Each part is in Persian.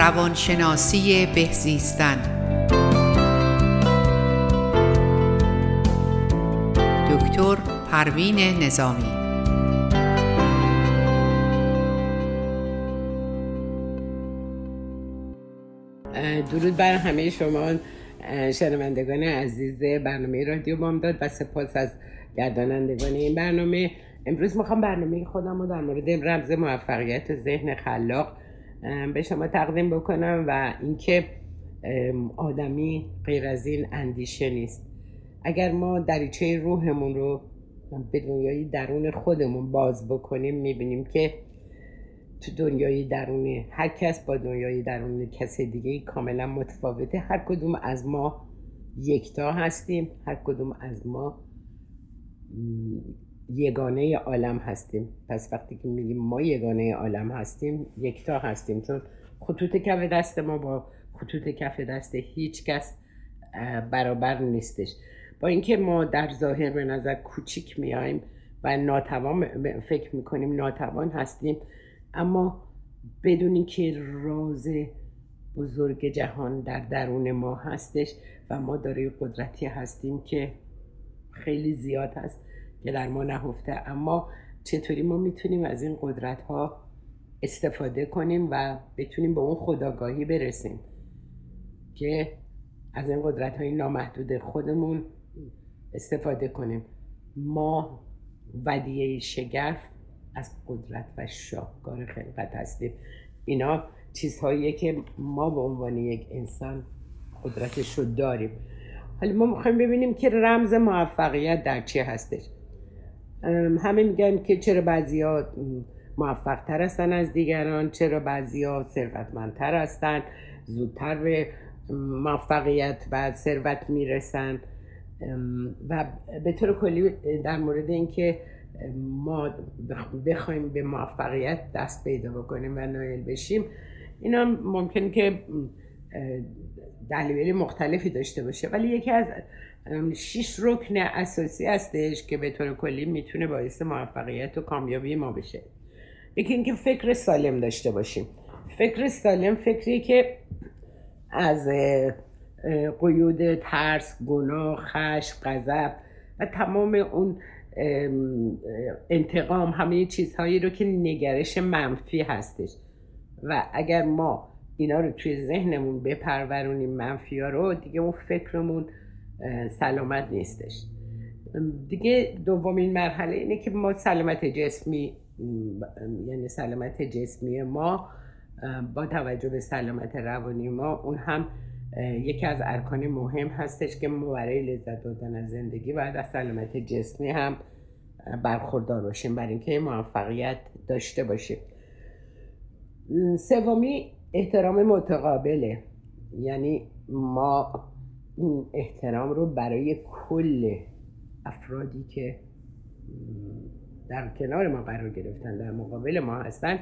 روانشناسی بهزیستن دکتر پروین نظامی. درود بر همه شما شنوندگان عزیز برنامه رادیو بامداد و سپاس از گردانندگان این برنامه. امروز می‌خوام برنامه خودم رو در مورد رمز موفقیت ذهن خلاق به شما تقدیم بکنم و اینکه آدمی غیر از این اندیشه نیست. اگر ما دریچه روحمون رو به دنیای درون خودمون باز بکنیم می‌بینیم که تو دنیای درون هر کس با دنیای درون کس دیگه کاملا متفاوته. هر کدوم از ما یکتا هستیم هر کدوم از ما یگانه عالم هستیم. پس وقتی که میگیم ما یگانه عالم هستیم یکتا هستیم. چون خطوط کف دست ما با خطوط کف دست هیچ کس برابر نیستش. با اینکه ما در ظاهر به نظر کوچیک میایم و ناتوان فکر می‌کنیم ناتوان هستیم اما بدونی که راز بزرگ جهان در درون ما هستش و ما داره قدرتی هستیم که خیلی زیاد هست. که در ما نهفته. اما چطوری ما می‌تونیم از این قدرت ها استفاده کنیم و بتونیم به اون خداگاهی برسیم که از این قدرت های نامحدود خودمون استفاده کنیم. ما ودیه شگرف از قدرت و شاهکار خلقت هستیم. اینا چیزهاییه که ما به عنوان یک انسان قدرتش رو داریم. حالا ما می‌خوایم ببینیم که رمز موفقیت در چی هستش. همه میگن که چرا بعضی ها موفق تر هستن از دیگران چرا بعضی ها ثروتمندتر هستن زودتر به موفقیت و ثروت می‌رسن. و به طور کلی در مورد اینکه ما بخوایم به موفقیت دست پیدا بکنیم و نایل بشیم اینا ممکن که دلیل مختلفی داشته باشه. ولی یکی از شش رکن اساسی هستش که به طور کلی می‌تونه باعث موفقیت و کامیابی ما بشه. یکی اینکه فکر سالم داشته باشیم. فکر سالم فکری که از قیود ترس گناه خشم غضب و تمام اون انتقام همه چیزهایی رو که نگرش منفی هستش. و اگر ما اینا رو توی ذهنمون بپرورونیم منفی ها رو دیگه اون فکرمون سلامت نیستش. دیگه دومین مرحله اینه که ما سلامت جسمی یعنی سلامت جسمی ما با توجه به سلامت روانی ما اون هم یکی از ارکان مهم هستش که ما برای لذت دادن از زندگی باید از سلامت جسمی هم برخوردار باشیم برای اینکه موفقیت داشته باشیم. سومی احترام متقابله. یعنی ما این احترام رو برای کل افرادی که در کنار ما قرار گرفتن در مقابل ما هستن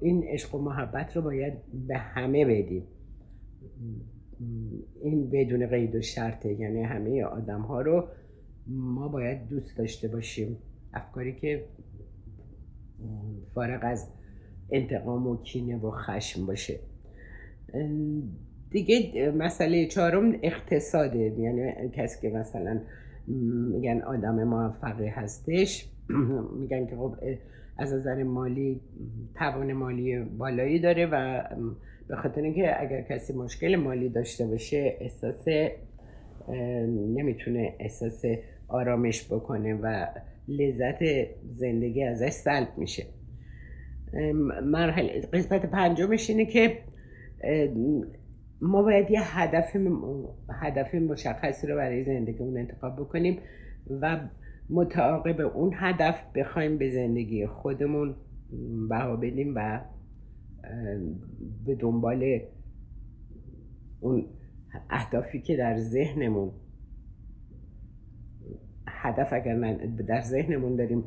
این عشق و محبت رو باید به همه بدیم. این بدون قید و شرطه یعنی همه آدم ها رو ما باید دوست داشته باشیم. افکاری که فارغ از انتقام و کینه و خشم باشه. دیگه مسئله چهارم اقتصاده یعنی کسی که مثلا میگن آدم موفقی هستش میگن که خب از نظر مالی توان مالی بالایی داره و به خاطر اینکه اگر کسی مشکل مالی داشته باشه احساس نمی‌تونه احساس آرامش بکنه و لذت زندگی ازش سلب میشه. مرحله قسمت پنجمش اینه که ما باید یه هدف هدف مشخصی رو برای زندگیمون انتخاب بکنیم و متعاقب اون هدف بخوایم به زندگی خودمون بها بدیم و به دنبال اون اهدافی که در ذهنمون هدف اگر من در ذهنمون داریم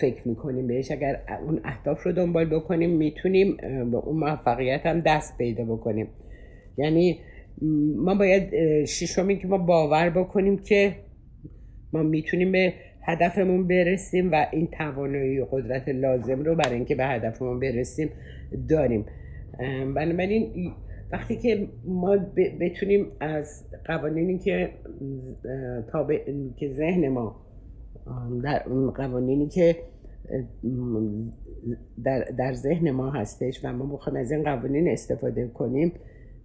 فکر می‌کنیم بهش اگر اون اهداف رو دنبال بکنیم می‌تونیم به اون موفقیت هم دست پیدا بکنیم. یعنی ما باید شیشمی که ما باور بکنیم که ما می‌تونیم به هدفمون برسیم و این توانایی و قدرت لازم رو برای اینکه به هدفمون برسیم داریم. بنابراین وقتی که ما بتونیم از قوانینی که تابع که ذهن ما در قوانینی که در, در ذهن ما هستش و ما بخوایم از این قوانین استفاده کنیم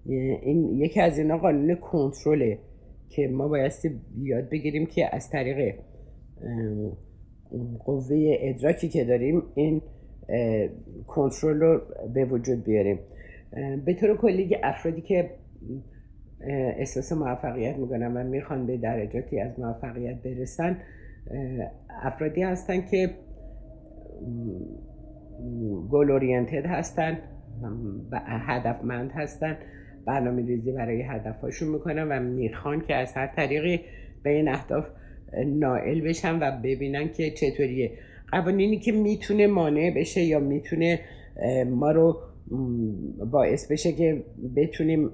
این یکی از اینا قانون کنترله که ما بایستی یاد بگیریم که از طریق قوه ادراکی که داریم این کنترل رو به وجود بیاریم. به طور کلی افرادی که احساس موفقیت می‌کنن و می‌خوان به درجاتی از موفقیت برسن افرادی هستن که گل اورینتد هستن و هدفمند هستن. برنامه ریزی برای هدفهاشون می‌کنن و می‌خوان که از هر طریقی به این اهداف نائل بشن و ببینن که چطوریه. قوانینی که می‌تونه مانع بشه یا می‌تونه ما رو باعث بشه که بتونیم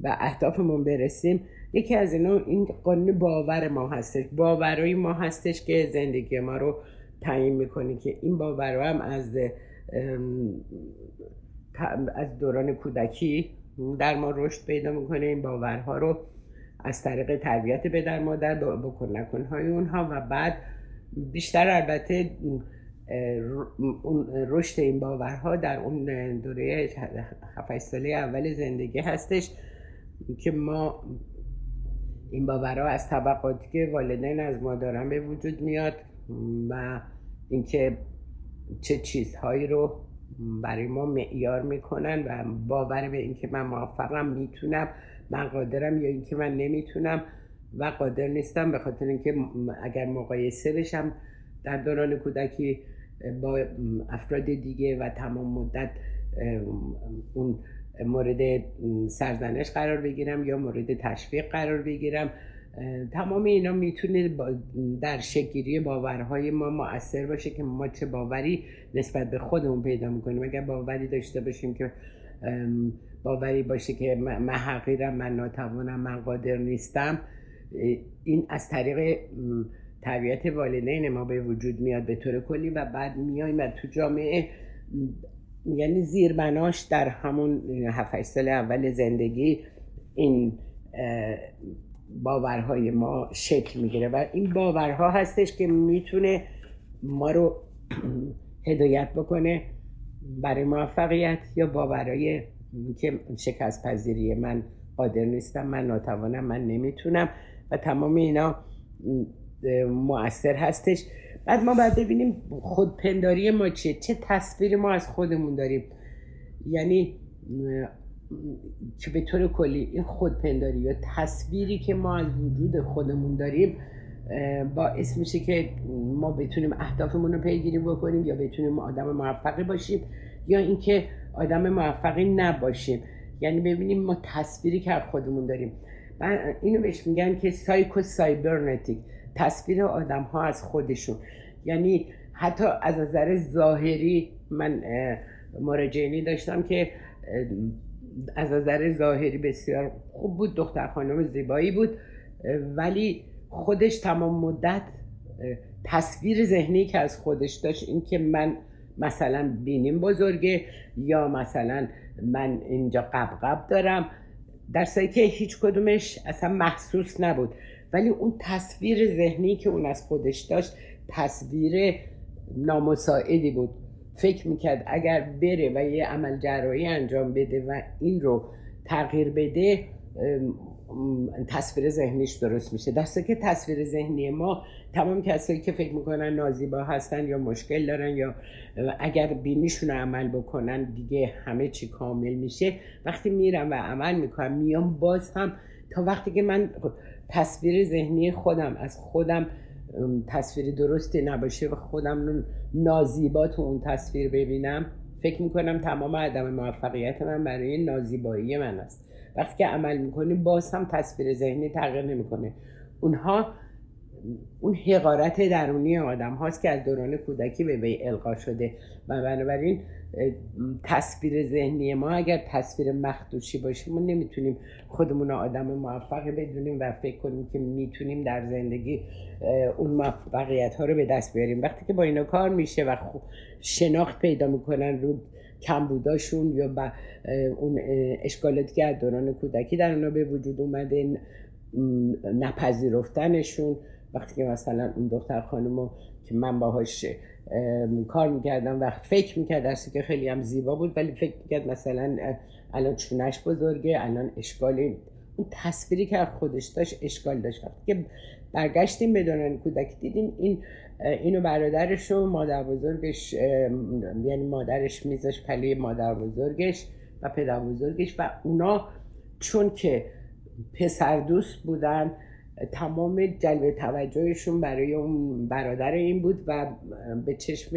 به اهدافمون برسیم یکی از اینا این قانون باور ما هستش. باورای ما هستش که زندگی ما رو تعیین می‌کنه که این باور هم از از دوران کودکی در ما رشد پیدا می‌کنه. این باورها رو از طریق تربیت به در مادر بکن نکنهای اونها و بعد بیشتر البته رشد این باورها در اون دوره 7 ساله اول زندگی هستش که ما این باورها از طبقاتی که والدین از ما دارن به وجود میاد و اینکه چه چیزهایی رو برای ما معیار می‌کنن و باور به اینکه من موفقم می‌تونم من قادرم یا اینکه من نمی‌تونم و قادر نیستم به خاطر اینکه اگر مقایسه بشم در دوران کودکی با افراد دیگه و تمام مدت اون مورد سرزنش قرار بگیرم یا مورد تشویق قرار بگیرم. تمام اینا می‌تونه در شکلی باورهای ما مؤثر باشه که ما چه باوری نسبت به خودمون پیدا می‌کنیم. اگر باوری داشته باشیم که باوری باشه که من حقیرم من ناتوانم من قادر نیستم این از طریق تربیت والدین ما به وجود میاد به طور کلی و بعد میایم و تو جامعه یعنی زیربناش در همون 7 سال اول زندگی این باورهای ما شکل می‌گیره و این باورها هستش که می‌تونه ما رو هدایت بکنه برای موفقیت یا باورهای که شکست پذیری من قادر نیستم من ناتوانم من نمی‌تونم و تمام اینا مؤثر هستش. بعد ما باید ببینیم خودپنداری ما چیه؟ چه تصویر ما از خودمون داریم؟ یعنی که به طور کلی این خودپنداری یا تصویری که ما از وجود خودمون داریم باعث میشه که ما بتونیم اهدافمون رو پیگیری بکنیم یا بتونیم آدم موفقی باشیم یا اینکه آدم موفقی نباشیم. یعنی ببینیم ما تصویری که از خودمون داریم. اینو بهش میگن که سایکو سایبرنتیک تصویر آدم ها از خودشون. یعنی حتی از نظر ظاهری من مراجعینی داشتم که از نظر ظاهری بسیار خوب بود. دختر خانم زیبایی بود. ولی خودش تمام مدت تصویر ذهنی که از خودش داشت این که من مثلا بینیم بزرگه یا مثلا من اینجا قبقب دارم در که هیچ کدومش اصلا محسوس نبود. ولی اون تصویر ذهنی که اون از خودش داشت تصویر نامساعدی بود. فکر می‌کرد اگر بره و یه عمل جراحی انجام بده و این رو تغییر بده تصویر ذهنیش درست میشه. دسته که تصویر ذهنی ما تمام کسایی که فکر می‌کنن نازیبا هستن یا مشکل دارن یا اگر بینیشون رو عمل بکنن دیگه همه چی کامل میشه. وقتی میرم و عمل می‌کنم میام باز هم تا وقتی که من تصویر ذهنی خودم از خودم تصویر درستی نباشه و خودم نازیبا تو اون تصویر ببینم فکر می‌کنم تمام عدم موفقیت من برای نازیبایی من است. وقتی که عمل می‌کنیم باز هم تصویر ذهنی تغییر نمی‌کنه. اونها اون حقارت درونی آدم هاست که از دوران کودکی به وی القا شده. و بنابراین تصویر ذهنی ما اگر تصویر مخدوشی باشه ما نمی‌تونیم خودمون آدم موفقی بدونیم و فکر کنیم که می‌تونیم در زندگی اون موفقیت ها رو به دست بیاریم. وقتی که با اینا کار میشه و شناخت پیدا می‌کنن رو کمبوداشون یا اون اشکالاتی که از دوران کودکی در اونا به وجود اومده نپذیرفتنشون. وقتی که مثلا اون دختر خانم که من باهاش کار می‌کردم و فکر می‌کرد درستی که خیلی هم زیبا بود ولی فکر می‌کرد مثلا الان چونش بزرگه الان اشکال اون تصویری که خودش داشت اشکال داشت. که برگشتیم به دوران کودکی دیدیم این اینو برادرش و مادر بزرگش یعنی مادرش میزش پلی مادر بزرگش و پدر بزرگش و اونا چون که پسر دوست بودن تمام جلب توجهشون برای اون برادر این بود و به چشم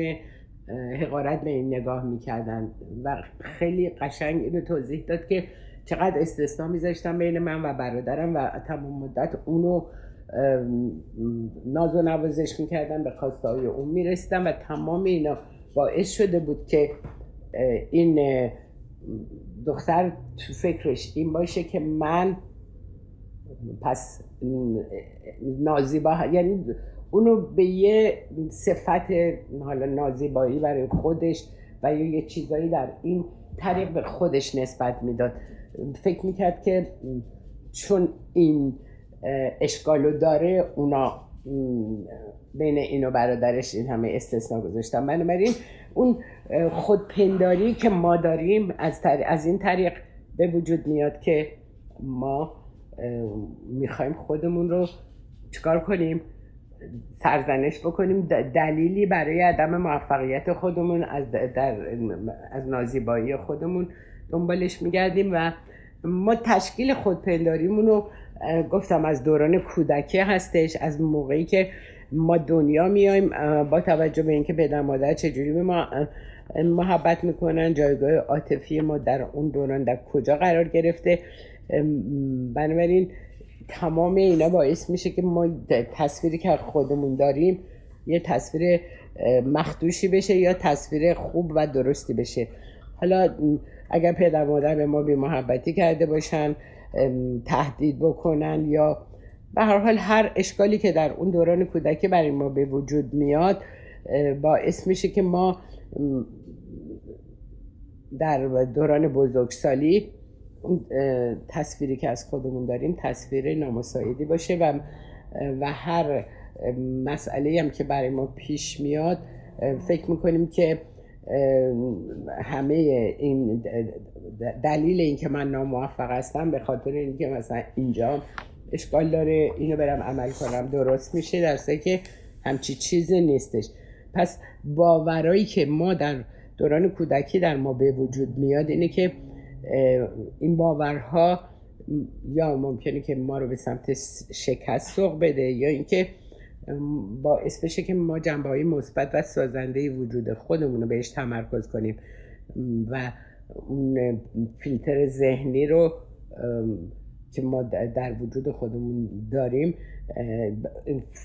حقارت به این نگاه می‌کردن و خیلی قشنگ اینو توضیح داد که چقدر استثنا میذاشتن بین من و برادرم و تمام مدت اونو ناز و نوازش می‌کردن به خواسته های اون می‌رسیدن و تمام اینا باعث شده بود که این دختر تو فکرش این باشه که من پس نازیبا یعنی اونو به یه صفت حالا نازیبایی برای خودش و یا یه چیزایی در این طریق به خودش نسبت می‌داد. فکر می‌کرد که چون این اشکالو داره اونا بین اینو برادرش این همه استثنا گذاشتن. بنابراین اون خودپنداری که ما داریم از, از این طریق به وجود میاد که ما می‌خوایم خودمون رو چکار کنیم؟ سرزنش بکنیم. دلیلی برای عدم موفقیت خودمون از, در از نازیبایی خودمون دنبالش میگردیم و ما تشکیل خودپنداریمون رو گفتم از دوران کودکی هستش از موقعی که ما دنیا میایم با توجه به اینکه پدر مادر چجوری به ما محبت می‌کنن جایگاه عاطفی ما در اون دوران در کجا قرار گرفته. بنابراین تمام اینا باعث میشه که ما تصویری که خودمون داریم یه تصویر مخدوشی بشه یا تصویر خوب و درستی بشه. حالا اگر پدر مادر به ما بی محبتی کرده باشن تهدید بکنن یا به هر حال هر اشکالی که در اون دوران کودکی برای ما به وجود میاد باعث میشه که ما در دوران بزرگسالی تصویری که از خودمون داریم تصویر نامساعدی باشه و و هر مسئله هم که برای ما پیش میاد فکر می‌کنیم که همه این دلیل اینکه من ناموفق هستم به خاطر اینکه مثلا اینجا اشکال داره اینو برم عمل کنم درست میشه درسته که همچی چیزی نیستش. پس باورایی که ما در دوران کودکی در ما به وجود میاد اینه که این باورها یا ممکنه که ما رو به سمت شکست سوق بده یا اینکه باعث بشه که ما جنبه های مثبت و سازنده وجود خودمون رو بهش تمرکز کنیم. و اون فیلتر ذهنی رو که ما در وجود خودمون داریم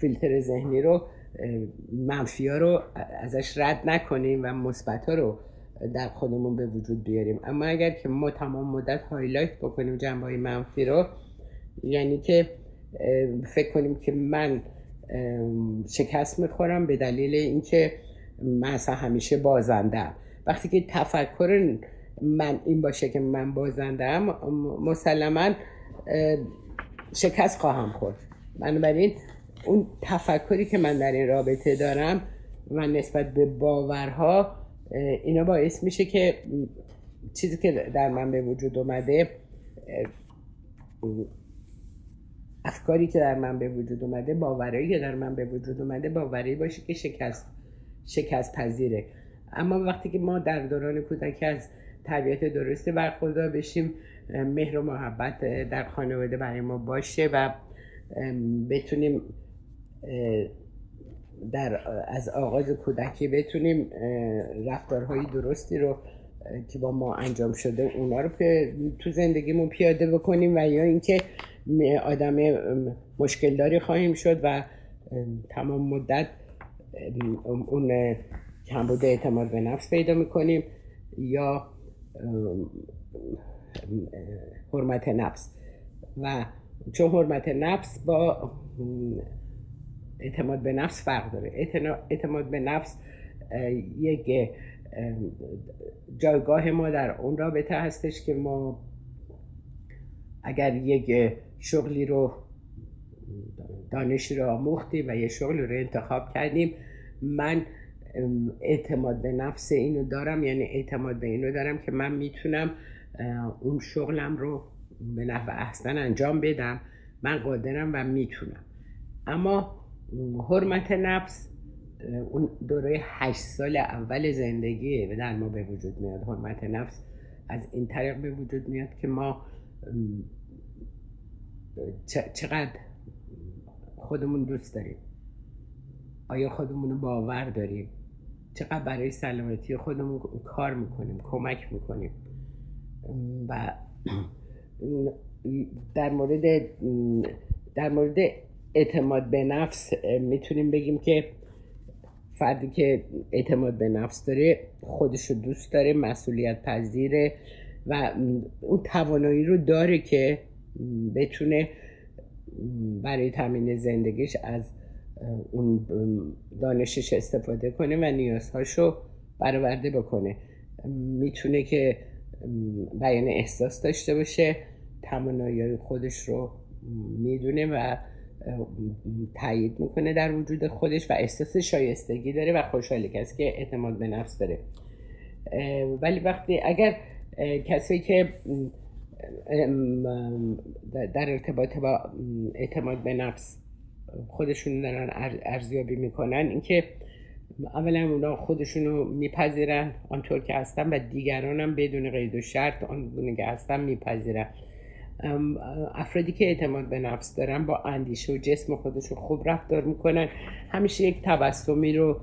فیلتر ذهنی رو منفی ها رو ازش رد نکنیم و مثبت ها رو در خودمون به وجود بیاریم. اما اگر که ما تمام مدت highlight بکنیم جنبه های منفی رو یعنی که فکر کنیم که من شکست می‌خورم به دلیل اینکه من اصلا همیشه بازندم وقتی که تفکر من این باشه که من بازندم مسلما شکست خواهم خورد. بنابراین اون تفکری که من در این رابطه دارم و نسبت به باورها اینا باعث میشه که چیزی که در من به وجود اومده افکاری که در من به وجود اومده باورایی که در من به وجود اومده باوری باشه که شکست شکست پذیره. اما وقتی که ما در دوران کودکی از تربیت درستی برخوردار بشیم مهر و محبت در خانواده برای ما باشه و بتونیم در از آغاز کودکی بتونیم رفتارهای درستی رو که با ما انجام شده اونا رو تو زندگیمون پیاده بکنیم و یا اینکه آدم مشکل داری خواهیم شد و تمام مدت اون کمبود اعتماد به نفس پیدا می‌کنیم یا حرمت نفس. و چون حرمت نفس با اعتماد به نفس فرق داره. اعتماد به نفس یک جایگاه ما در اون رابطه هستش که ما اگر یک شغلی رو دانشی رو آموختیم و یه شغلی رو انتخاب کردیم من اعتماد به نفس اینو دارم. یعنی اعتماد به اینو دارم که من می‌تونم اون شغلم رو به نحو احسن انجام بدم. من قادرم و می‌تونم. اما حرمت نفس اون دوره هشت سال اول زندگی در ما به وجود میاد. حرمت نفس از این طریق به وجود میاد که ما چقدر خودمون دوست داریم. آیا خودمون رو باور داریم؟ چقدر برای سلامتی خودمون کار می‌کنیم کمک می‌کنیم؟ و در مورد در مورد اعتماد به نفس می‌تونیم بگیم که فردی که اعتماد به نفس داره خودش رو دوست داره مسئولیت پذیره و اون توانایی رو داره که بتونه برای تامین زندگیش از اون دانشش استفاده کنه و نیازهاشو برآورده بکنه. می‌تونه که بیان احساس داشته باشه توانایی خودش رو می‌دونه و تایید می‌کنه در وجود خودش و احساس شایستگی داره و خوشحالی کسی که اعتماد به نفس داره. ولی وقتی اگر کسی که در ارتباط با اعتماد به نفس خودشون دارن ارزیابی می‌کنن اینکه اولا اونا خودشونو میپذیرن آنطور که هستن و دیگران هم بدون قید و شرط آن که هستن میپذیرن. افرادی که اعتماد به نفس دارن با اندیشه و جسم خودشون خوب رفتار می‌کنن. همیشه یک تبسمی رو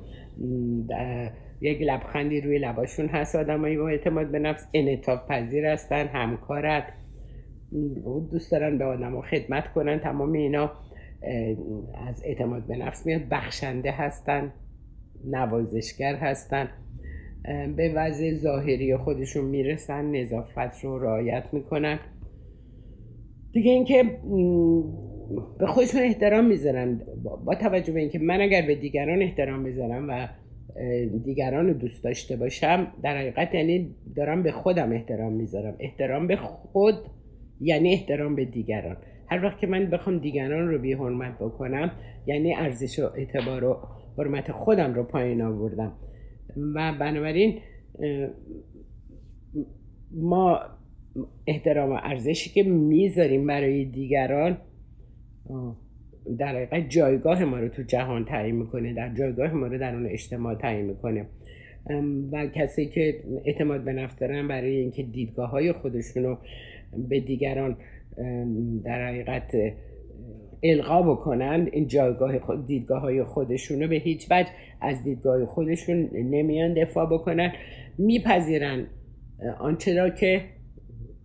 یک لبخندی روی لباشون هست. آدمایی با اعتماد به نفس انعطاف پذیر هستن همکارت دوست دارن به آدم خدمت کنن. تمام اینا از اعتماد به نفس میاد. بخشنده هستن نوازشگر هستن. به وضع ظاهری خودشون می‌رسن نظافت رو رعایت می‌کنن. دیگه اینکه به خودشون احترام می‌ذارن. با توجه به اینکه من اگر به دیگران احترام می‌ذارم و دیگران رو دوست داشته باشم در حقیقت یعنی دارم به خودم احترام می‌ذارم. احترام به خود یعنی احترام به دیگران. هر وقت که من بخوام دیگران رو بی حرمت بکنم یعنی ارزش و اعتبار و حرمت خودم رو پایین آوردم. و بنابراین ما احترام و ارزشی که می‌ذاریم برای دیگران در حقیقت جایگاه ما رو تو جهان تعیین می‌کنه در جایگاه ما رو در اون اجتماع تعیین می‌کنه. و کسی که اعتماد به نفس دارن برای اینکه دیدگاه های خودشون رو به دیگران در حقیقت القا بکنن این جایگاه خود دیدگاه های خودشون رو به هیچ وجه از دیدگاه خودشون نمیان دفاع بکنن. میپذیرن آنچه را که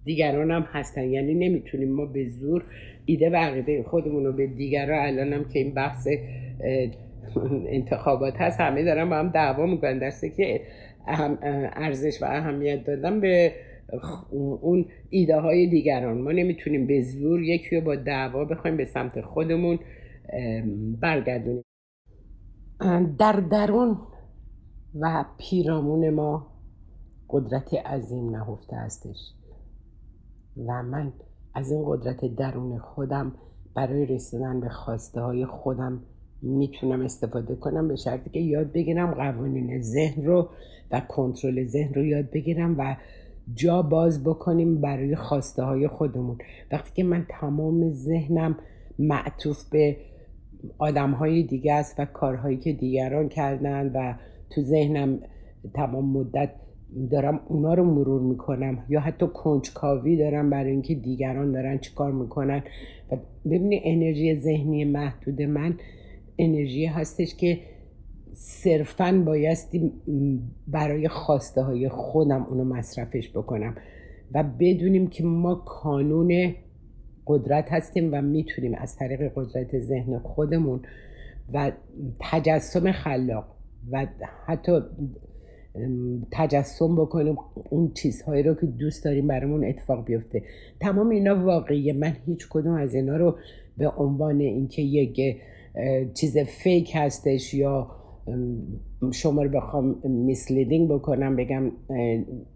دیگران هم هستن. یعنی نمی‌تونیم ما به زور ایده و عقیده خودمون رو به دیگران الان هم که این بحث انتخابات هست همه دارن با هم دعوا می‌کنن. درسته که ارزش و اهمیت دادن به اون ایده های دیگران. ما نمی‌تونیم به زور یکی رو با دعوا بخوایم به سمت خودمون برگردونیم. در درون و پیرامون ما قدرت عظیم نهفته هستش. و من از این قدرت درون خودم برای رسیدن به خواسته های خودم می‌تونم استفاده کنم به شرطی که یاد بگیرم قوانین ذهن رو و کنترل ذهن رو یاد بگیرم و جا باز بکنیم برای خواسته های خودمون. وقتی که من تمام ذهنم معطوف به آدم های دیگه است و کارهایی که دیگران کردن و تو ذهنم تمام مدت دارم اونا رو مرور می‌کنم یا حتی کنجکاوی دارم برای اینکه دیگران دارن چیکار می‌کنن. و ببینی انرژی ذهنی محدود من انرژی هستش که صرفا بایستی برای خواسته های خودم اونو مصرفش بکنم و بدونیم که ما کانون قدرت هستیم و می‌تونیم از طریق قدرت ذهن خودمون و تجسم خلاق و حتی تجسم بکنیم. اون چیزهایی رو که دوست داریم برامون اتفاق بیفته. تمام اینا واقعیه. من هیچ کدوم از اینا رو به عنوان اینکه یک چیز فیک هستش یا شما رو بخوام میسلیدینگ بکنم بگم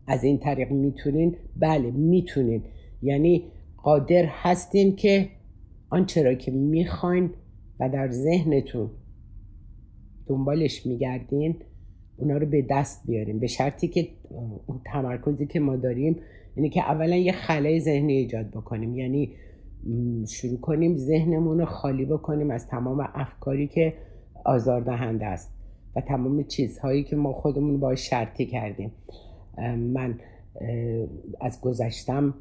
از این طریق می‌تونین؟ بله می‌تونین. یعنی قادر هستین که آنچه را که می‌خواین و در ذهنتون دنبالش میگردین. اونا رو به دست بیاریم. به شرطی که اون تمرکزی که ما داریم یعنی که اولا یه خلای ذهنی ایجاد بکنیم. یعنی شروع کنیم ذهنمون رو خالی بکنیم از تمام افکاری که آزاردهنده است و تمام چیزهایی که ما خودمون با شرطی کردیم. من از گذشتم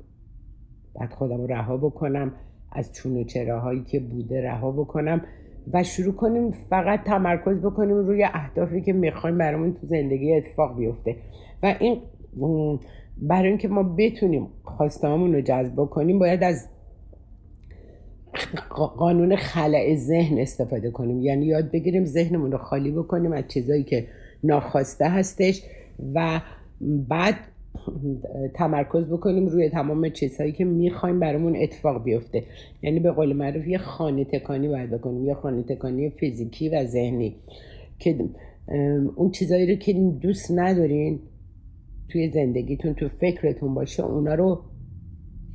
بعد خودم رها بکنم از چون و چراهایی که بوده رها بکنم. و شروع کنیم فقط تمرکز بکنیم روی اهدافی که می‌خوایم برامون تو زندگی اتفاق بیفته. و این برای اینکه ما بتونیم خواستهامون رو جذب کنیم باید از قانون خلع ذهن استفاده کنیم. یعنی یاد بگیریم ذهنمون رو خالی بکنیم از چیزایی که ناخواسته هستش و بعد تمرکز بکنیم روی تمام چیزهایی که می‌خوایم برامون اتفاق بیفته. یعنی به قول معروف یه خانه تکانی باید بکنیم یه خانه تکانی فیزیکی و ذهنی. که اون چیزهایی رو که دوست ندارین توی زندگیتون تو فکرتون باشه اونا رو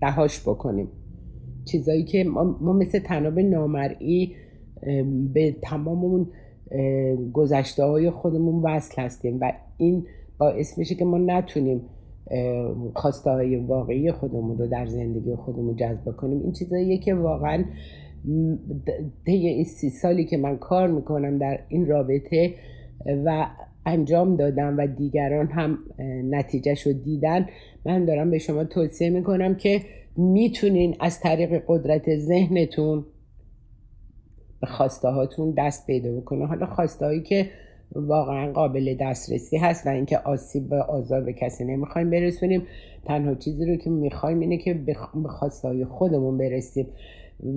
رهاش بکنیم. چیزایی که ما, مثل تناب نامرئی به تمام اون گذشته های خودمون وصل هستیم و این باعث میشه که ما نتونیم خواسته های واقعی خودمون رو در زندگی خودمون جذب کنیم. این چیزاییه که واقعا طی این سی سالی که من کار می‌کنم در این رابطه و انجام دادم و دیگران هم نتیجهش رو دیدن من دارم به شما توصیه می‌کنم که می‌تونین از طریق قدرت ذهنتون به خواسته دست پیدا بکنه. حالا خواسته هایی که واقعا قابل دسترسی هست و اینکه آسیب و آزار به کسی نمی‌خوایم برسونیم. تنها چیزی رو که می‌خوایم اینه که به خواسته های خودمون برسیم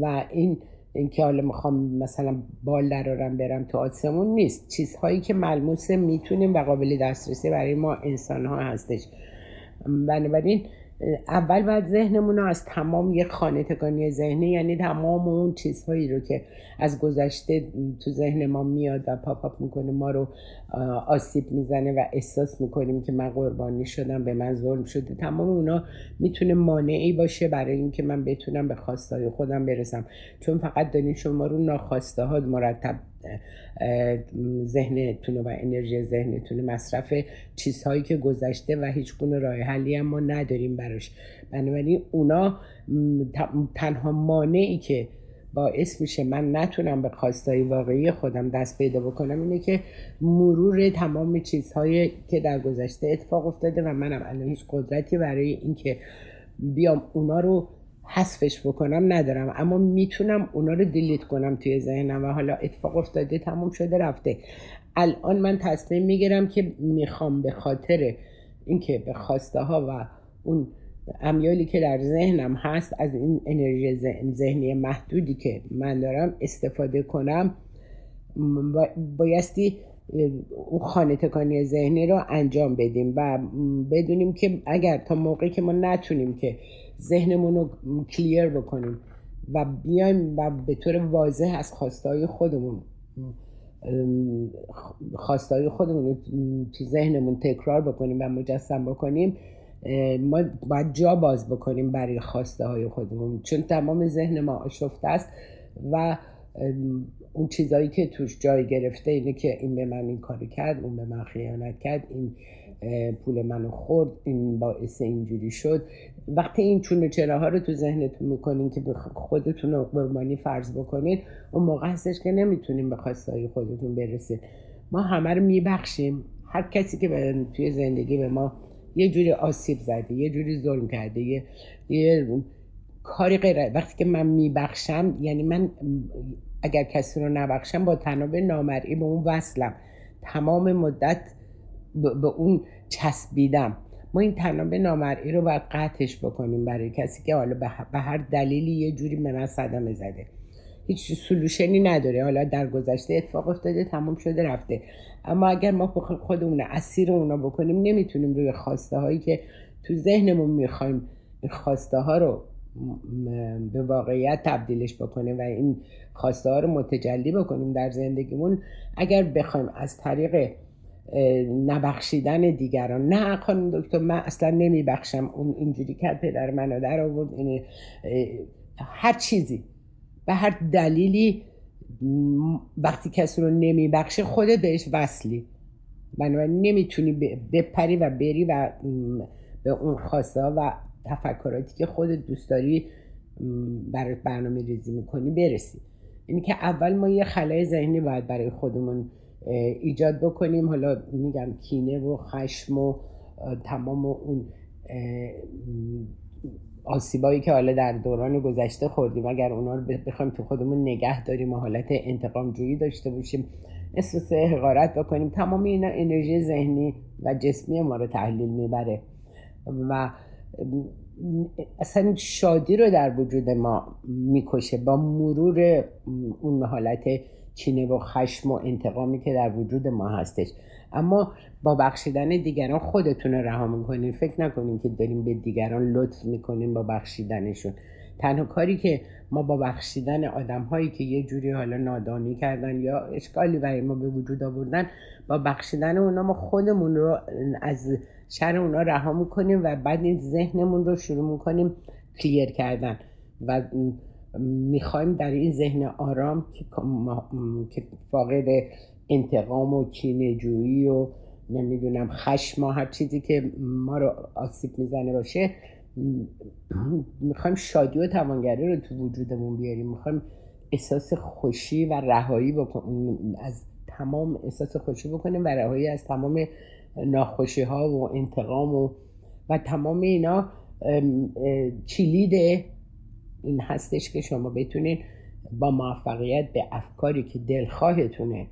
و این اینکه حالا می‌خوام مثلا بال درارم برم تو آسمون نیست. چیزهایی که ملموس می‌تونیم و قابل دسترسی برای ما انسان ها هستش. بنابراین اول باید ذهنمون رو از تمام یه خانه تکانی ذهنی یعنی تمام اون چیزهایی رو که از گذشته تو ذهن ما میاد و پاپ می‌کنه ما رو آسیب می‌زنه و احساس می‌کنیم که من قربانی شدم به من ظلم شده. تمام اونا می‌تونه مانعی باشه برای اینکه من بتونم به خواستای خودم برسم. چون فقط دارین شما رو ناخواسته ها مرتب ذهنتون و انرژی ذهنتون مصرف چیزهایی که گذشته و هیچ گونه راه حلی هم ما نداریم براش. بنابراین اونا تنها مانعی که باعث میشه من نتونم به خواستای واقعی خودم دست پیدا بکنم اینه که مرور تمام چیزهایی که در گذشته اتفاق افتاده و منم الان هیچ قدرتی برای اینکه بیام اونا رو حذفش بکنم ندارم. اما می‌تونم اونا رو دیلیت کنم توی ذهنم و حالا اتفاق افتاده تموم شده رفته. الان من تصمیم می‌گیرم که می‌خوام به خاطر اینکه به خواسته ها و اون امیالی که در ذهنم هست از این انرژی ذهنی محدودی که من دارم استفاده کنم بایستی اون خانه تکانی ذهنی رو انجام بدیم و بدونیم که اگر تا موقعی که ما نتونیم که ذهنمون رو کلیر بکنیم و بیایم و به طور واضح از خواستای خودمون خواستای خودمون رو تو ذهنمون تکرار بکنیم و مجسم بکنیم ما باید جا باز بکنیم برای خواسته های خودمون. چون تمام ذهن ما آشفته است و اون چیزایی که توش جای گرفته اینه که این به من این کاری کرد اون به من خیانت کرد این پول منو خورد این باعث اینجوری شد. وقتی این چون چرا ها رو تو ذهنتون می‌کنین که خودتون رو قربانی فرض بکنید اون موقع هستش که نمی‌تونیم به خواستای خودتون برسید ما همه رو میبخشیم. هر کسی که توی زندگی به ما یه جوری آسیب زده یه جوری ظلم کرده یه, یه کاری غیر وقتی که من میبخشم یعنی من اگر کسی رو نبخشم با تناب نامرئی به اون وصلم. تمام مدت به اون چسبیدم. ما این تناب نامرئی رو باید قطعش بکنیم برای کسی که حالا به هر دلیلی یه جوری به من صدمه زده. هیچ سلوشنی نداره. حالا در گذشته اتفاق افتاده تمام شده رفته. اما اگر ما خودمون اسیر اونا بکنیم نمی‌تونیم روی خواسته هایی که تو ذهنمون می‌خوایم خواسته ها رو به واقعیت تبدیلش بکنیم و این خواسته ها رو متجلی بکنیم در زندگیمون اگر بخوایم از طریق نبخشیدن دیگران. نه خانم دکتر من اصلا نمیبخشم. اون اینجوری کرد پدر منو در آورد هر چیزی. به هر دلیلی وقتی کسی رو نمیبخشه خودت بهش وصلی. بنابراین نمی‌تونی بپری و بری و به اون خواسته و تفکراتی که خودت دوست داری برای برنامه ریزی می‌کنی برسی. اینی که اول ما یه خلای ذهنی باید برای خودمون ایجاد بکنیم. حالا میگم کینه و خشم و تمام اون آسیبایی که حالا در دوران گذشته خوردیم. اگر اونا رو بخوایم تو خودمون نگه داریم و حالت انتقام جویی داشته باشیم احساس حقارت بکنیم تمام اینا انرژی ذهنی و جسمی ما رو تحلیل می‌بره. و اصلا شادی رو در وجود ما می‌کشه. با مرور اون حالت کینه و خشم و انتقامی که در وجود ما هستش. اما با بخشیدن دیگران خودتون رو رها می‌کنین. فکر نکنین که داریم به دیگران لطف می‌کنیم با بخشیدنشون. تنها کاری که ما با بخشیدن آدم هایی که یه جوری حالا نادانی کردن یا اشکالی برای ما به وجود آوردن با بخشیدن اونا ما خودمون رو از شر اونا رها می‌کنیم و بعد این ذهنمون رو شروع می‌کنیم کلیر کردن. و می‌خوایم در این ذهن آرام که فاقد انتقام و کینهجویی و نمی‌دونم خشم و هر چیزی که ما رو آسیب می‌زنه باشه می‌خوایم شادی و توانگری رو تو وجودمون بیاریم. می‌خوایم احساس خوشی و رهایی بکنیم از تمام احساس خوشی بکنیم و رهایی از تمام ناخوشی ها و انتقام و و تمام اینا کلید این هستش که شما بتونین با موفقیت به افکاری که دلخواهتونه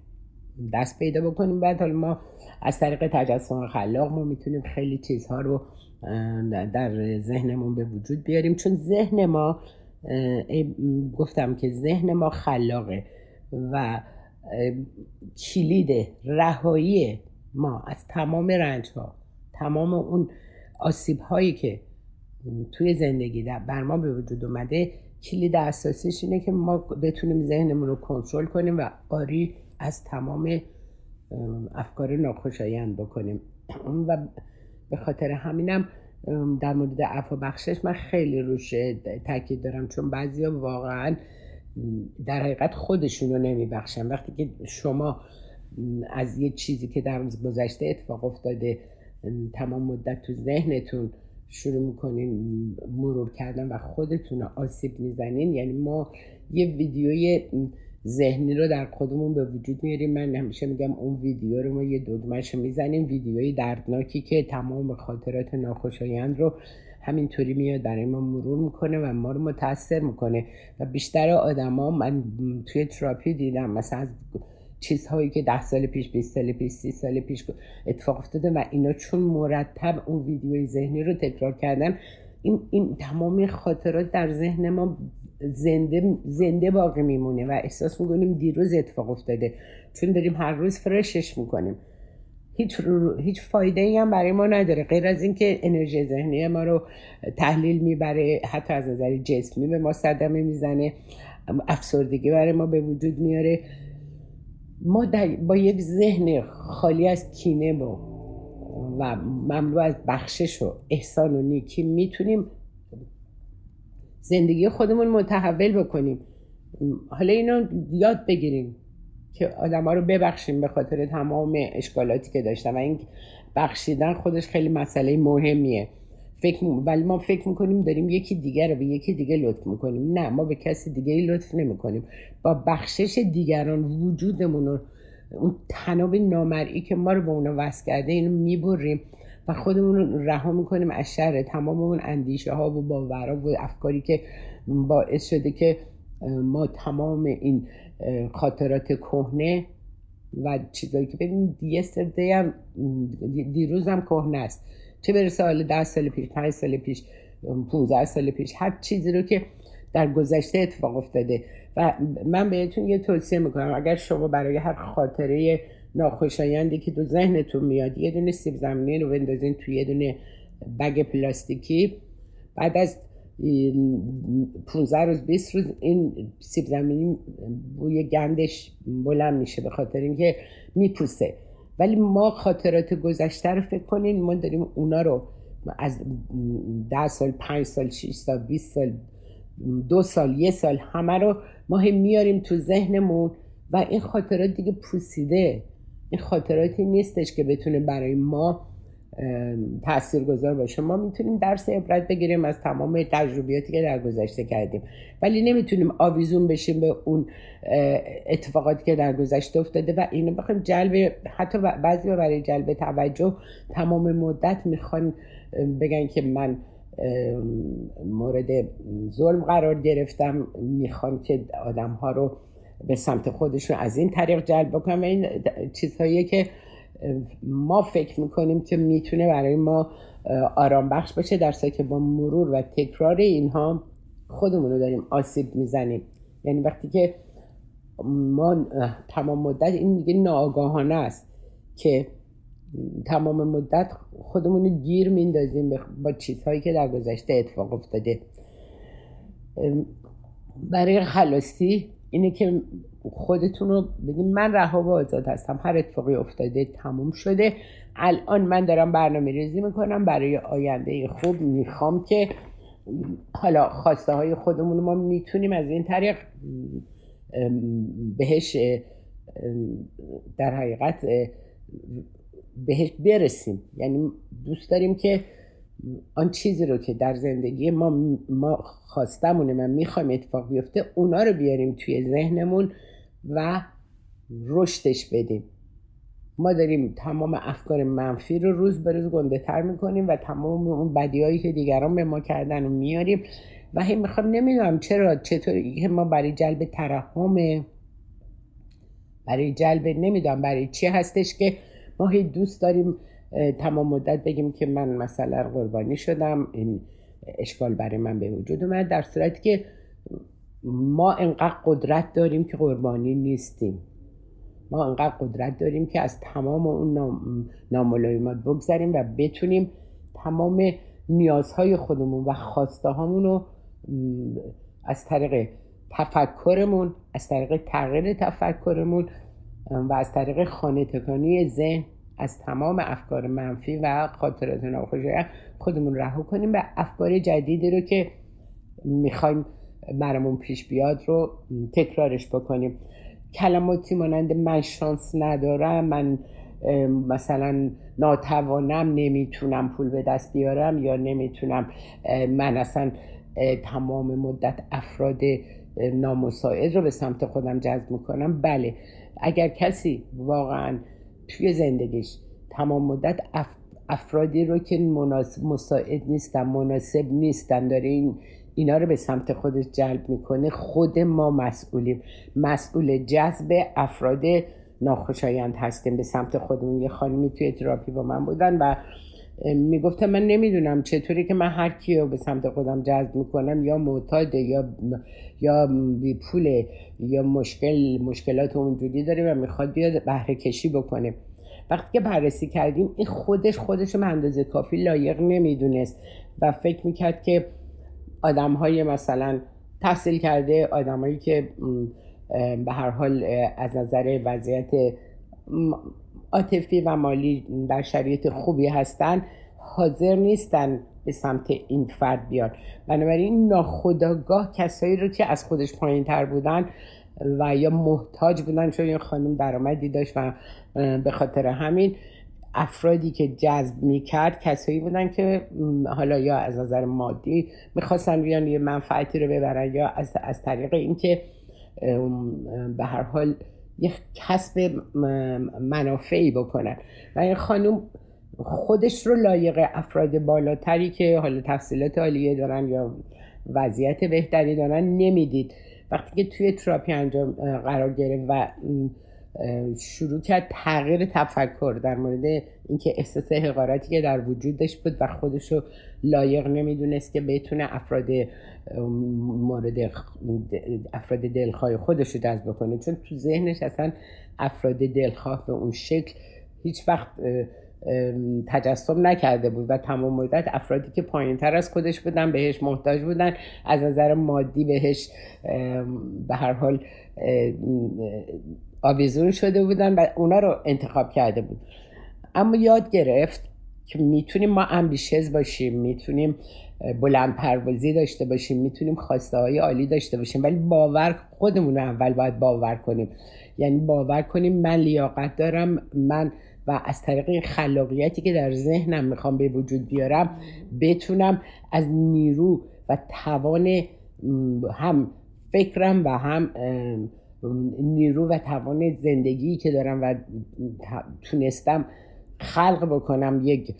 دست پیدا بکنیم بعد حالا ما از طریق تجسم خلاق ما می‌تونیم خیلی چیزها رو در ذهنمون به وجود بیاریم. چون ذهن ما گفتم که ذهن ما خلاقه و کلید رهایی ما از تمام رنج ها تمام اون آسیب هایی که توی زندگی در بر ما به وجود اومده کلید اساسیش اینه که ما بتونیم ذهنمون رو کنترل کنیم و آری از تمام افکار ناخوشایند بکنیم. و به خاطر همینم در مورد عفا بخشش من خیلی روش تاکید دارم. چون بعضیا واقعا در حقیقت خودشون رو نمیبخشن. وقتی که شما از یه چیزی که در گذشته اتفاق افتاده تمام مدت تو ذهنتون شروع می‌کنین مرور کردن و خودتون رو آسیب می‌زنین. یعنی ما یه ویدیوی ذهنی رو در خودمون به وجود میاریم. من همیشه میگم اون ویدیو رو ما یه دگمش می‌زنیم. ویدیوی دردناکی که تمام خاطرات ناخوشایند رو همینطوری میاد برای ما مرور می‌کنه و ما رو متاثر می‌کنه. و بیشتر آدما من توی تراپی دیدم مثلا از چیزهایی که ده سال پیش 20 سال پیش 30 سال پیش اتفاق افتاده و اینا چون مرتب اون ویدیوی ذهنی رو تکرار کردن این, این تمام خاطرات در ذهن ما زنده زنده باقی میمونه و احساس می‌کنیم دیروز اتفاق افتاده. چون داریم هر روز فرشش می‌کنیم. هیچ, هیچ فایده ای هم برای ما نداره. غیر از اینکه انرژی ذهنی ما رو تحلیل می‌بره حتی از نظر جسمی به ما صدمه می‌زنه افسردگی برای ما به وجود میاره. ما با یک ذهن خالی از کینه و و مملو از بخشش و احسان و نیکی می‌تونیم زندگی خودمون متحول بکنیم. حالا اینو یاد بگیریم که آدم ها رو ببخشیم به خاطر تمام اشکالاتی که داشتن و این بخشیدن خودش خیلی مسئله مهمیه. فکر ولی ما فکر می‌کنیم داریم یکی دیگر رو به یکی دیگه لطف می‌کنیم. نه ما به کسی دیگه لطف نمی‌کنیم. با بخشش دیگران وجودمون رو اون تناب نامرئی که ما رو به اونا وصل کرده اینو می‌بریم و خودمون رو رها می‌کنیم از شر تمام اون اندیشه ها و باورها و افکاری که باعث شده که ما تمام این خاطرات کهنه و چیزایی که ببینید یستردی هم دیروز کهنه است. چه برسه سال ده سال پیش پنج سال پیش 15 سال پیش هر چیزی رو که در گذشته اتفاق افتاده. و من بهتون یه توصیه می‌کنم اگر شما برای هر خاطره ناخوشایندی که تو ذهنتون میاد یه دونه سیب زمینی رو بندازین توی یه دونه بگ پلاستیکی بعد از 15 روز 20 روز این سیب زمینی بوی گندش بلند میشه به خاطر اینکه میپوسه. ولی ما خاطرات گذشته رو فکر کنین ما داریم اونا رو از ده سال پنج سال شیش سال 20 سال دو سال یه سال همه رو ما هم میاریم تو ذهنمون و این خاطرات دیگه پوسیده. این خاطراتی نیستش که بتونه برای ما تأثیر گذار باشه. ما می‌تونیم درس عبرت بگیریم از تمام تجربیاتی که در گذشته کردیم. ولی نمی‌تونیم آویزون بشیم به اون اتفاقاتی که در گذشته افتاده و اینو بخوایم جلب حتی بعضی برای جلب توجه تمام مدت می‌خوان بگن که من مورد ظلم قرار گرفتم. می‌خوام که آدم ها رو به سمت خودشون از این طریق جلب بکنم این چیزهایی که ما فکر می‌کنیم که می‌تونه برای ما آرام بخش باشه در که با مرور و تکرار اینها خودمون رو داریم آسیب می‌زنیم. یعنی وقتی که ما تمام مدت این دیگه ناآگاهانه است که تمام مدت خودمون رو گیر میندازیم با چیزهایی که در گذشته اتفاق افتاده. برای خلاصی اینه که خودتون رو بگیم. من رها و آزاد هستم. هر اتفاقی افتاده تموم شده. الان من دارم برنامه ریزی می‌کنم. برای آینده خوب می‌خوام که حالا خواسته های خودمون ما می‌تونیم از این طریق بهش در حقیقت بهش برسیم. یعنی دوست داریم که آن چیزی رو که در زندگی ما ما خواستمونه من می‌خوایم اتفاق بیفته اونا رو بیاریم توی ذهنمون. و رشدش بدیم. ما داریم تمام افکار منفی رو روز به روز گنده تر می‌کنیم و تمام اون بدیهایی که دیگران به ما کردن رو میاریم و هی می‌خوام نمی‌دونم چرا چطور که ما برای جلب ترحم برای جلب نمی‌دونم برای چی هستش که ما هی دوست داریم تمام مدت بگیم که من مثلا قربانی شدم این اشکال برای من به وجود اومد در صورتی که ما انقدر قدرت داریم که قربانی نیستیم. ما انقدر قدرت داریم که از تمام اون ناملایمات بگذاریم و بتونیم تمام نیازهای خودمون و خواسته رو از طریق تفکرمون از طریق تغییر تفکرمون و از طریق خانه تکانی ذهن از تمام افکار منفی و خاطرات ناخوشایند خودمون رها کنیم و افکار جدیدی رو که می‌خوایم برامون پیش بیاد رو تکرارش بکنیم. کلماتی مانند من شانس ندارم من مثلا ناتوانم نمی‌تونم پول به دست بیارم یا نمی‌تونم من اصلا تمام مدت افراد نامساعد رو به سمت خودم جذب می‌کنم. بله اگر کسی واقعا توی زندگیش تمام مدت افرادی رو که مساعد نیستن مناسب نیستن داره این اینا رو به سمت خودش جلب می‌کنه. خود ما مسئولیم. مسئول جذب افراد ناخوشایند هستیم. به سمت خودمون. یه خانمی توی تراپی با من بودن و می‌گفتم من نمی‌دونم چطوری که من هر کی رو به سمت خودم جذب می‌کنم. یا معتاده یا یا بی پوله یا مشکل مشکلات اونجوری داره و می‌خواد بیاد بهره کشی بکنه. وقتی که بررسی کردیم این خودش خودش به اندازه کافی لایق نمی‌دونست و فکر می‌کرد که آدم های مثلا تحصیل کرده آدمایی که به هر حال از نظر وضعیت عاطفی و مالی در شرایط خوبی هستن حاضر نیستن به سمت این فرد بیان. بنابراین ناخداگاه کسایی رو که از خودش پایین تر بودن و یا محتاج بودن چون این خانم درآمدی داشت و به خاطر همین افرادی که جذب می‌کرد کسایی بودن که حالا یا از نظر مادی می‌خواستن بیان یه منفعتی رو ببرن یا از, از طریق اینکه به هر حال یه کسب منافعی بکنن. و این خانم خودش رو لایق افراد بالاتری که حالا تحصیلات عالیه دارن یا وضعیت بهتری دارن نمی‌دید. وقتی که توی تراپی انجام قرار گرفت و شروع کرد تغییر تفکر در مورد اینکه احساس حقارتی که در وجودش بود و خودش رو لایق نمی‌دونست که بتونه افراد مورد افراد دلخواه خودش رو جذب کنه. چون تو ذهنش اصلا افراد دلخواه به اون شکل هیچ وقت تجسم نکرده بود و تمام مدت افرادی که پایین تر از خودش بودن بهش محتاج بودن از نظر مادی بهش به هر حال آویزون شده بودن و اونا رو انتخاب کرده بود. اما یاد گرفت که می‌تونیم ما امبیشز باشیم می‌تونیم بلند پروازی داشته باشیم می‌تونیم خواسته های عالی داشته باشیم ولی باور خودمون اول باید باور کنیم. یعنی باور کنیم من لیاقت دارم من و از طریق خلاقیتی که در ذهنم می‌خوام به وجود بیارم بتونم از نیرو و توان هم فکرم و هم نیرو و توان زندگی که دارم و تونستم خلق بکنم یک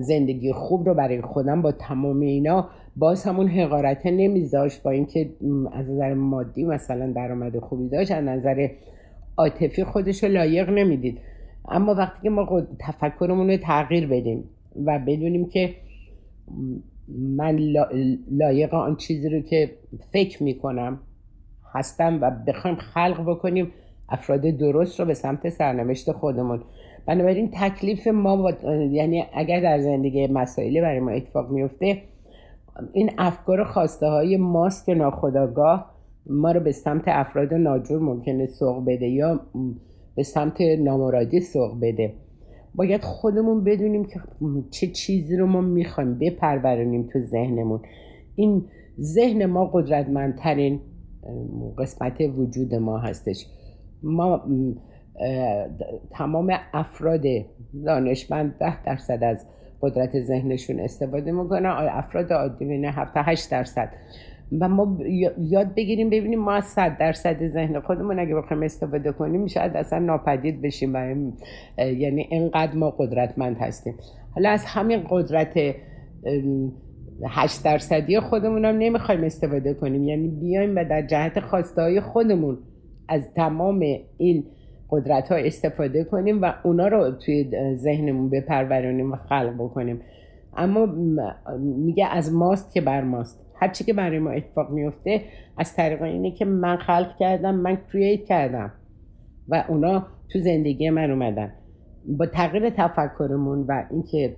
زندگی خوب رو برای خودم با تمام اینا باز همون حقارته نمیذاشت با اینکه از نظر مادی مثلا درآمد خوبی داشت از نظر عاطفی خودش رو لایق نمی‌دید. اما وقتی که ما تفکرمون رو تغییر بدیم و بدونیم که من لایق آن چیزی رو که فکر می‌کنم هستم و بخوایم خلق بکنیم افراد درست رو به سمت سرنوشت خودمون. بنابراین تکلیف ما با... یعنی اگر در زندگی مسائلی برای ما اتفاق میفته این افکار خواسته های ماست که ناخداگاه ما رو به سمت افراد ناجور ممکنه سوق بده یا به سمت نامرادی سوق بده. باید خودمون بدونیم که چه چیزی رو ما می‌خوایم بپرورونیم تو ذهنمون. این ذهن ما قدرتمندترین قسمت وجود ما هستش. ما تمام افراد دانشمند ده درصد از قدرت ذهنشون استفاده می‌کنن افراد عادی بین 7 8 درصد. و ما یاد بگیریم ببینیم ما از 100 درصد ذهن خودمون اگه بخوایم استفاده کنیم شاید اصلا ناپدید بشیم و یعنی اینقدر ما قدرتمند هستیم. حالا از همین قدرت 8 درصدی خودمون هم نمی‌خوایم استفاده کنیم. یعنی بیایم و در جهت خواسته های خودمون از تمام این قدرت ها استفاده کنیم و اونا رو توی ذهنمون بپرورونیم و خلق بکنیم. اما میگه از ماست که بر ماست. هرچی که برای ما اتفاق میفته از طریق اینه که من خلق کردم من کرییت کردم و اونا تو زندگی من اومدن. با تغییر تفکرمون و اینکه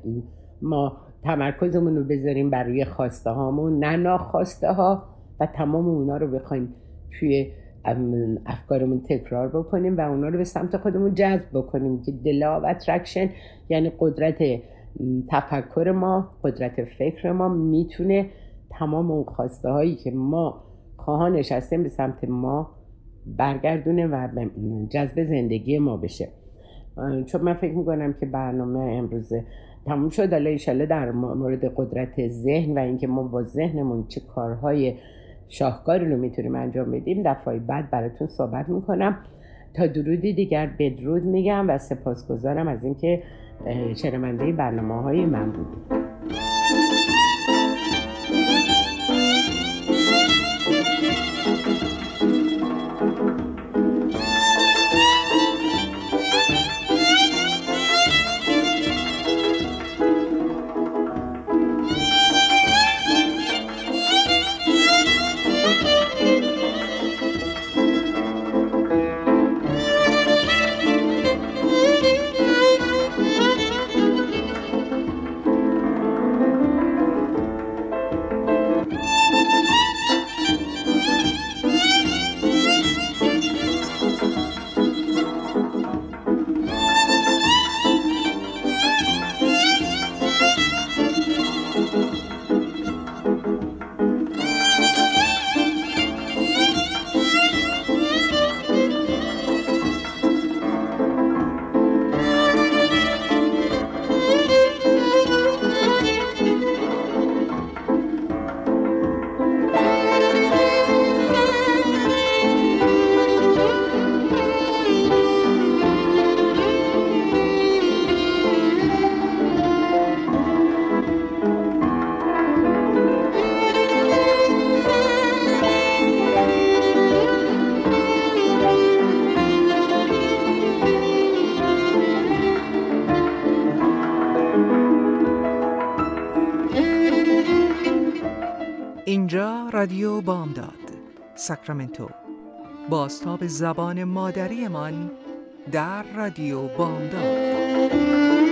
ما تمرکزمون رو بذاریم برای خواسته هامون نه ناخواسته ها و تمام اونا رو بخوایم توی افکارمون تکرار بکنیم و اونا رو به سمت خودمون جذب بکنیم که دلا و اترکشن یعنی قدرت تفکر ما قدرت فکر ما می‌تونه تمام اون خواسته هایی که ما خواهانش هستیم به سمت ما برگردونه و جذب زندگی ما بشه. چون من فکر می‌کنم که برنامه امروز تموم شد. حالا ایشالله در مورد قدرت ذهن و اینکه ما با ذهنمون چه کارهای شاهکاری رو می‌تونیم انجام بدیم دفعه بعد براتون صحبت می‌کنم. تا درودی دیگر بدرود میگم و سپاسگزارم از اینکه شنونده برنامه های من بودید. ساکرامنتو. باستاب زبان مادریمان در رادیو بامداد.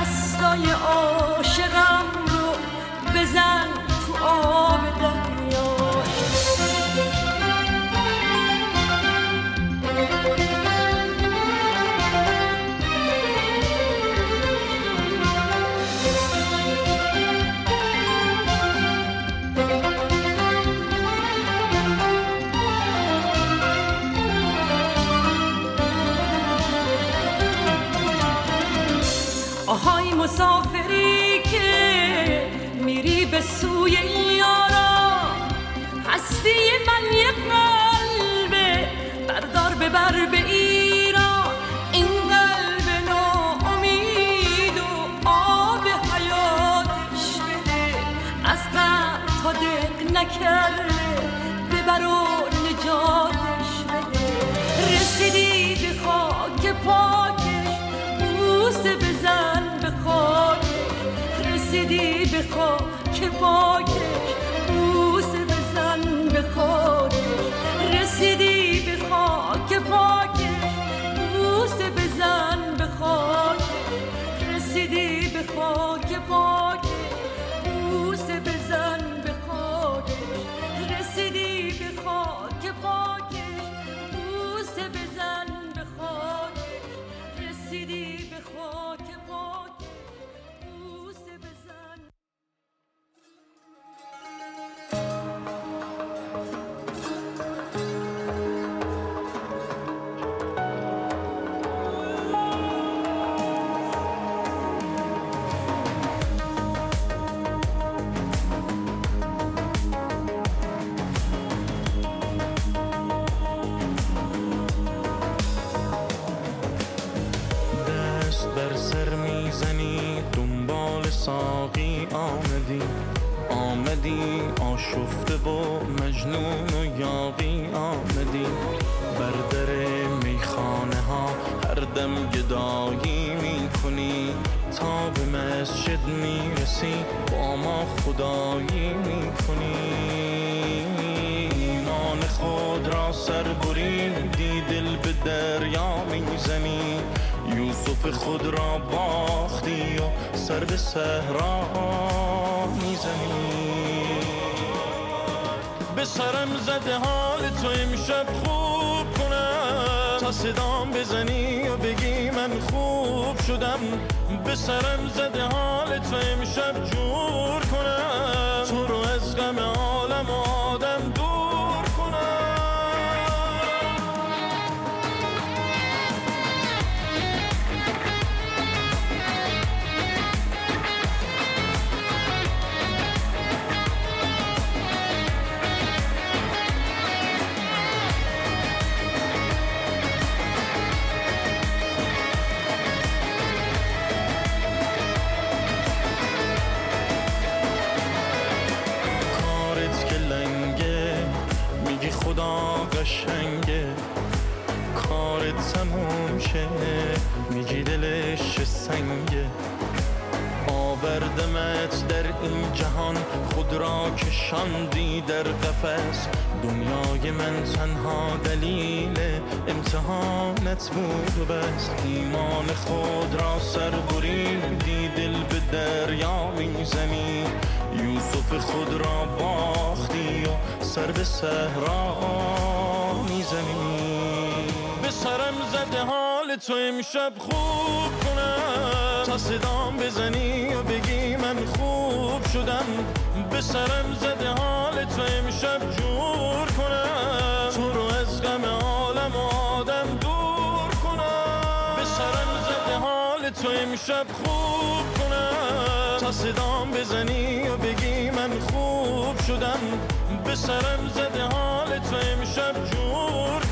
دستای عاشقم رو بزن تو آ مسافری که میری به سوی یارا هستی من که با تهرانی می‌زنی. به سرم زده حال تو امشب خوب کنم. تا صدام بزنی و بگی من خوب شدم. به سرم زده حال تو امشب جور کنم. کشاندی در قفس. دنیای من تنها دلیل امتحانت بود و بس. ایمان خود را سر بریدی دل به دریا می‌زنی. یوسف خود را باختی و سر به صحرا می‌زنی. به سرم زده حال تو امشب خوب کنم. تا صدام بزنی و بگی من خوب شدم. به سرم زده حال تو امشب جور کنم. تو رو از غم عالم و آدم دور کنم. به سرم زده حال تو امشب خوب کنم. تا صدام بزنی و بگی من خوب شدم. به سرم زده حال تو امشب جور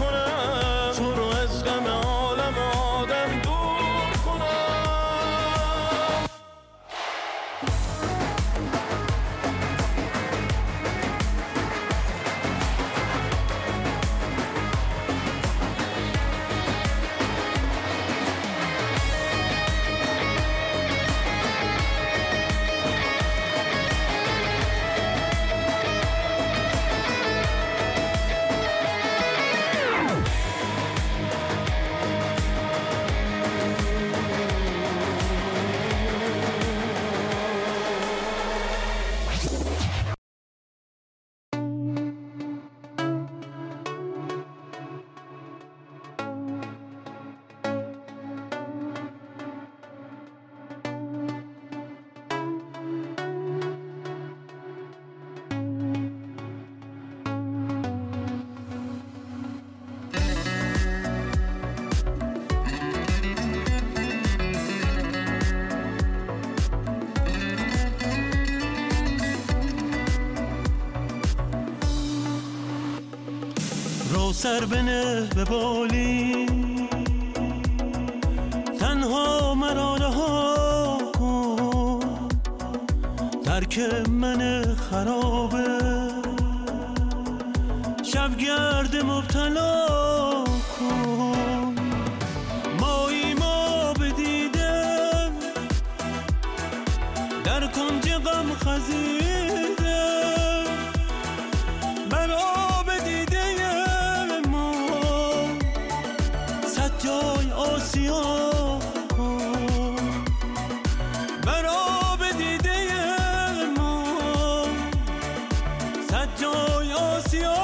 سر بنه به بالی. تنها مرا رها کن. ترک من خرابه. شبگرد مبتلا. جای